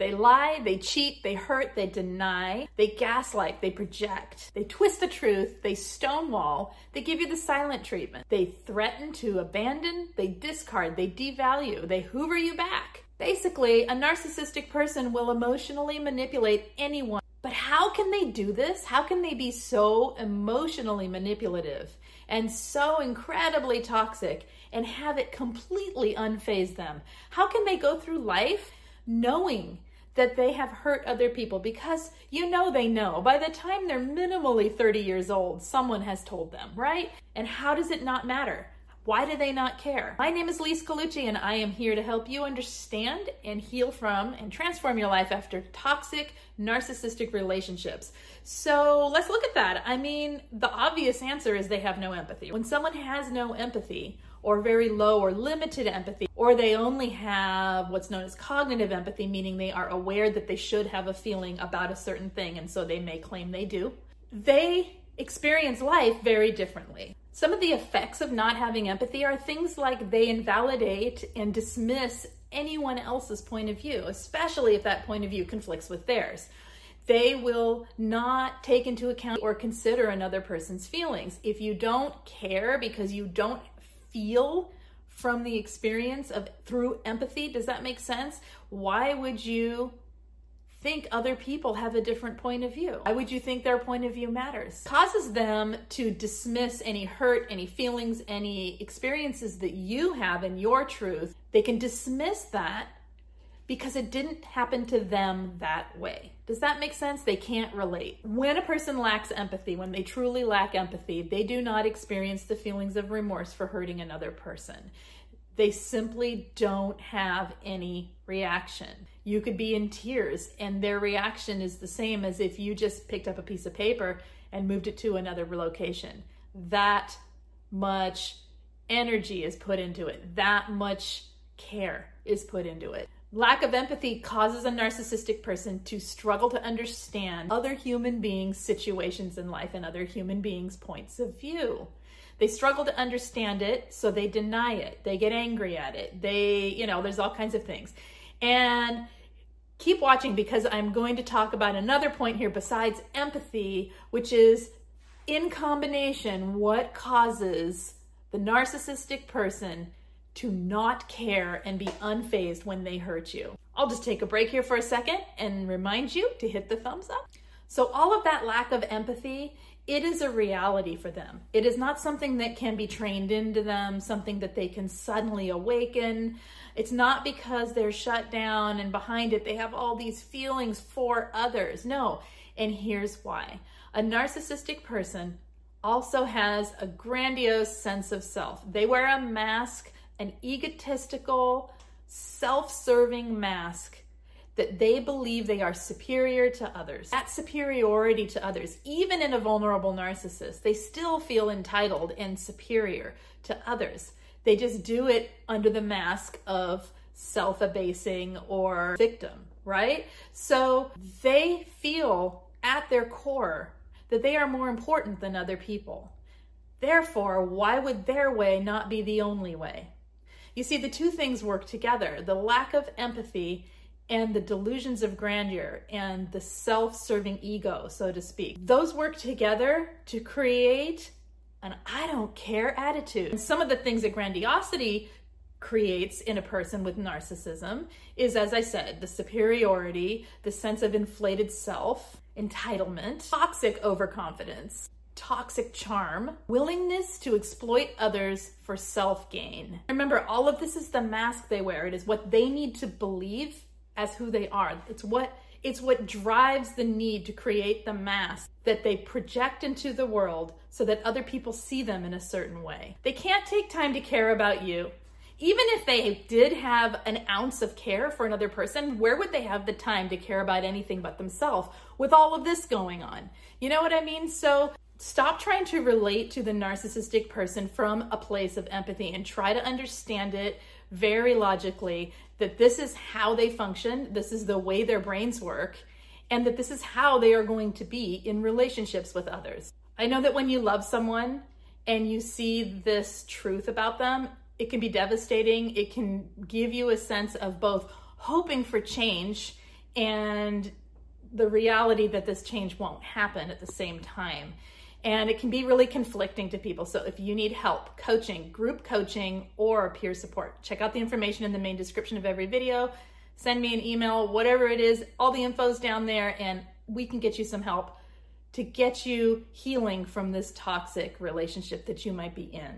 They lie, they cheat, they hurt, they deny, they gaslight, they project, they twist the truth, they stonewall, they give you the silent treatment, they threaten to abandon, they discard, they devalue, they hoover you back. Basically, a narcissistic person will emotionally manipulate anyone. But how can they do this? How can they be so emotionally manipulative and so incredibly toxic and have it completely unfaze them? How can they go through life knowing that they have hurt other people because you know they know. By the time they're minimally 30 years old, someone has told them, right? And how does it not matter? Why do they not care? My name is Lise Colucci, and I am here to help you understand and heal from and transform your life after toxic, narcissistic relationships. So let's look at that. I mean, the obvious answer is they have no empathy. When someone has no empathy, or very low or limited empathy, or they only have what's known as cognitive empathy, meaning they are aware that they should have a feeling about a certain thing, and so they may claim they do, they experience life very differently. Some of the effects of not having empathy are things like they invalidate and dismiss anyone else's point of view, especially if that point of view conflicts with theirs. They will not take into account or consider another person's feelings. If you don't care because you don't feel from the experience of through empathy. Does that make sense? Why would you think other people have a different point of view? Why would you think their point of view matters? Causes them to dismiss any hurt, any feelings, any experiences that you have in your truth. They can dismiss that because it didn't happen to them that way. Does that make sense? They can't relate. When a person lacks empathy, when they truly lack empathy, they do not experience the feelings of remorse for hurting another person. They simply don't have any reaction. You could be in tears, and their reaction is the same as if you just picked up a piece of paper and moved it to another location. That much energy is put into it, that much care is put into it. Lack of empathy causes a narcissistic person to struggle to understand other human beings' situations in life and other human beings' points of view. They struggle to understand it, so they deny it. They get angry at it. They, you know, there's all kinds of things. And keep watching because I'm going to talk about another point here besides empathy, which is in combination what causes the narcissistic person to not care and be unfazed when they hurt you. I'll just take a break here for a second and remind you to hit the thumbs up. So, all of that lack of empathy, it is a reality for them. It is not something that can be trained into them, something that they can suddenly awaken. It's not because they're shut down and behind it they have all these feelings for others. No. And here's why a narcissistic person also has a grandiose sense of self. They wear a mask an egotistical, self serving mask that they believe they are superior to others. That superiority to others, even in a vulnerable narcissist, they still feel entitled and superior to others. They just do it under the mask of self abasing or victim, right? So they feel at their core that they are more important than other people. Therefore, why would their way not be the only way? You see, the two things work together the lack of empathy and the delusions of grandeur and the self serving ego, so to speak. Those work together to create an I don't care attitude. And some of the things that grandiosity creates in a person with narcissism is, as I said, the superiority, the sense of inflated self, entitlement, toxic overconfidence, toxic charm, willingness to exploit others for self gain. Remember, all of this is the mask they wear. It is what they need to believe as who they are. It's what it's what drives the need to create the mask that they project into the world so that other people see them in a certain way. They can't take time to care about you. Even if they did have an ounce of care for another person, where would they have the time to care about anything but themselves with all of this going on? You know what I mean? So Stop trying to relate to the narcissistic person from a place of empathy and try to understand it very logically that this is how they function, this is the way their brains work, and that this is how they are going to be in relationships with others. I know that when you love someone and you see this truth about them, it can be devastating. It can give you a sense of both hoping for change and the reality that this change won't happen at the same time. And it can be really conflicting to people. So if you need help, coaching, group coaching, or peer support, check out the information in the main description of every video. Send me an email, whatever it is, all the info's down there, and we can get you some help to get you healing from this toxic relationship that you might be in.